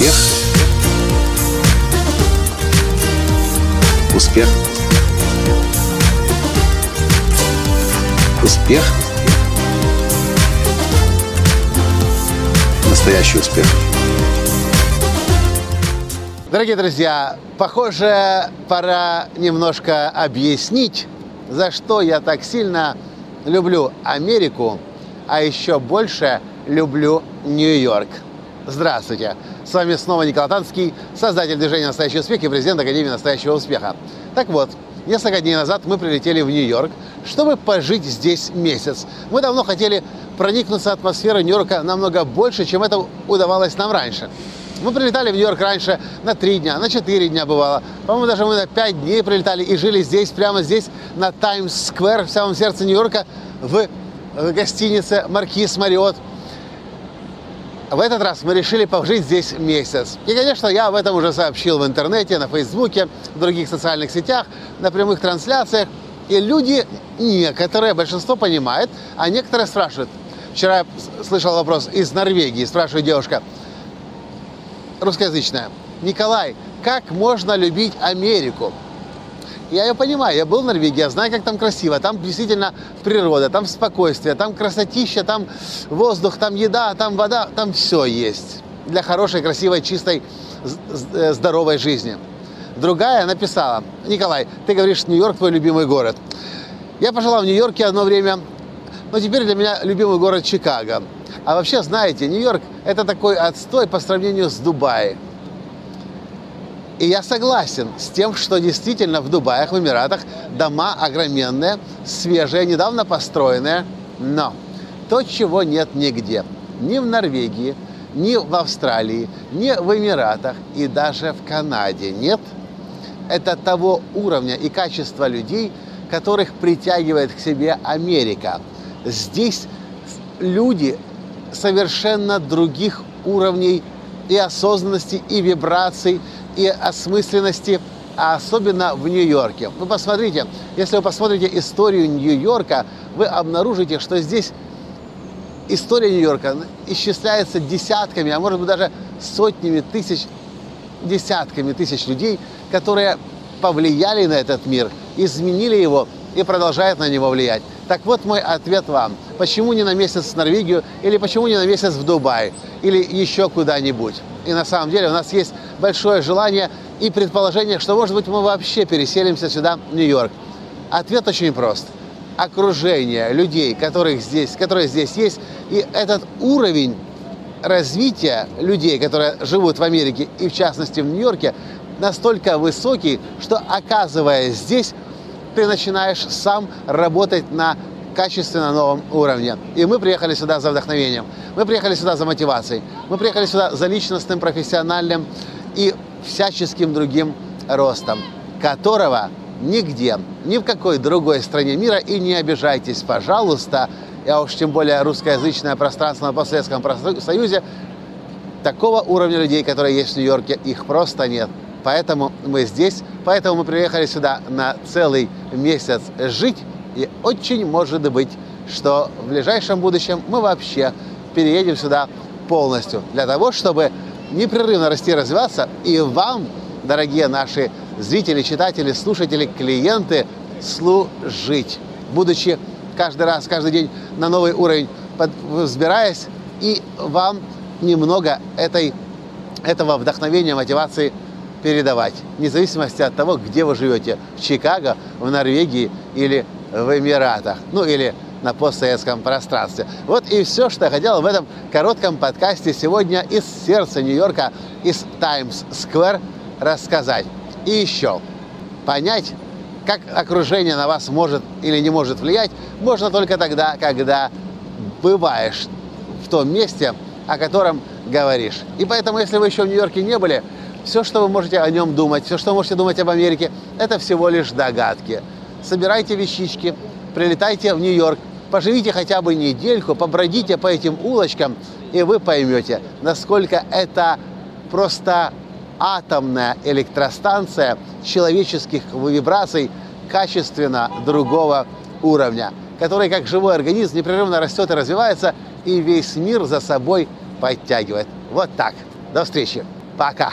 Успех. Успех. Успех. Настоящий успех. Дорогие друзья, похоже, пора немножко объяснить, за что я так сильно люблю Америку, а еще больше люблю Нью-Йорк. Здравствуйте! С вами снова Николай Танский, создатель движения «Настоящий успех» и президент Академии «Настоящего успеха». Так вот, несколько дней назад мы прилетели в Нью-Йорк, чтобы пожить здесь месяц. Мы давно хотели проникнуться атмосферой Нью-Йорка намного больше, чем это удавалось нам раньше. Мы прилетали в Нью-Йорк раньше на три дня, на четыре дня бывало. По-моему, даже мы на пять дней прилетали и жили здесь, прямо здесь, на Таймс-сквер, в самом сердце Нью-Йорка, в гостинице «Маркиз Мариот». В этот раз мы решили пожить здесь месяц. И, конечно, я об этом уже сообщил в интернете, на Фейсбуке, в других социальных сетях, на прямых трансляциях. И люди, некоторые, большинство понимает, а некоторые спрашивают. Вчера я слышал вопрос из Норвегии, спрашивает девушка, русскоязычная. Николай, как можно любить Америку? Я ее понимаю, я был в Норвегии, я знаю, как там красиво. Там действительно природа, там спокойствие, там красотища, там воздух, там еда, там вода, там все есть. Для хорошей, красивой, чистой, э, здоровой жизни. Другая написала, Николай, ты говоришь, Нью-Йорк твой любимый город. Я пожила в Нью-Йорке одно время, но теперь для меня любимый город Чикаго. А вообще, знаете, Нью-Йорк – это такой отстой по сравнению с Дубаем. И я согласен с тем, что действительно в Дубаях, в Эмиратах дома огроменные, свежие, недавно построенные. Но то, чего нет нигде, ни в Норвегии, ни в Австралии, ни в Эмиратах и даже в Канаде нет, это того уровня и качества людей, которых притягивает к себе Америка. Здесь люди совершенно других уровней и осознанности, и вибраций, и осмысленности, а особенно в Нью-Йорке. Вы посмотрите, если вы посмотрите историю Нью-Йорка, вы обнаружите, что здесь история Нью-Йорка исчисляется десятками, а может быть даже сотнями тысяч, десятками тысяч людей, которые повлияли на этот мир, изменили его и продолжают на него влиять. Так вот мой ответ вам. Почему не на месяц в Норвегию или почему не на месяц в Дубай или еще куда-нибудь? И на самом деле у нас есть большое желание и предположение, что, может быть, мы вообще переселимся сюда, в Нью-Йорк. Ответ очень прост. Окружение людей, которых здесь, которые здесь есть, и этот уровень развития людей, которые живут в Америке и, в частности, в Нью-Йорке, настолько высокий, что, оказываясь здесь, ты начинаешь сам работать на качественно новом уровне. И мы приехали сюда за вдохновением. Мы приехали сюда за мотивацией. Мы приехали сюда за личностным, профессиональным и всяческим другим ростом, которого нигде, ни в какой другой стране мира, и не обижайтесь, пожалуйста, а уж тем более русскоязычное пространство на постсоветском Союзе, такого уровня людей, которые есть в Нью-Йорке, их просто нет. Поэтому мы здесь, поэтому мы приехали сюда на целый месяц жить, и очень может быть, что в ближайшем будущем мы вообще переедем сюда полностью, для того, чтобы непрерывно расти и развиваться, и вам, дорогие наши зрители, читатели, слушатели, клиенты, служить, будучи каждый раз, каждый день на новый уровень взбираясь, и вам немного этой, этого вдохновения, мотивации передавать, вне зависимости от того, где вы живете, в Чикаго, в Норвегии или в Эмиратах, ну или на постсоветском пространстве. Вот и все, что я хотел в этом коротком подкасте сегодня из сердца Нью-Йорка, из Таймс-сквер рассказать. И еще понять, как окружение на вас может или не может влиять, можно только тогда, когда бываешь в том месте, о котором говоришь. И поэтому, если вы еще в Нью-Йорке не были, все, что вы можете о нем думать, все, что вы можете думать об Америке, это всего лишь догадки. Собирайте вещички, прилетайте в Нью-Йорк, поживите хотя бы недельку, побродите по этим улочкам, и вы поймете, насколько это просто атомная электростанция человеческих вибраций качественно другого уровня, который как живой организм непрерывно растет и развивается, и весь мир за собой подтягивает. Вот так. До встречи. Пока.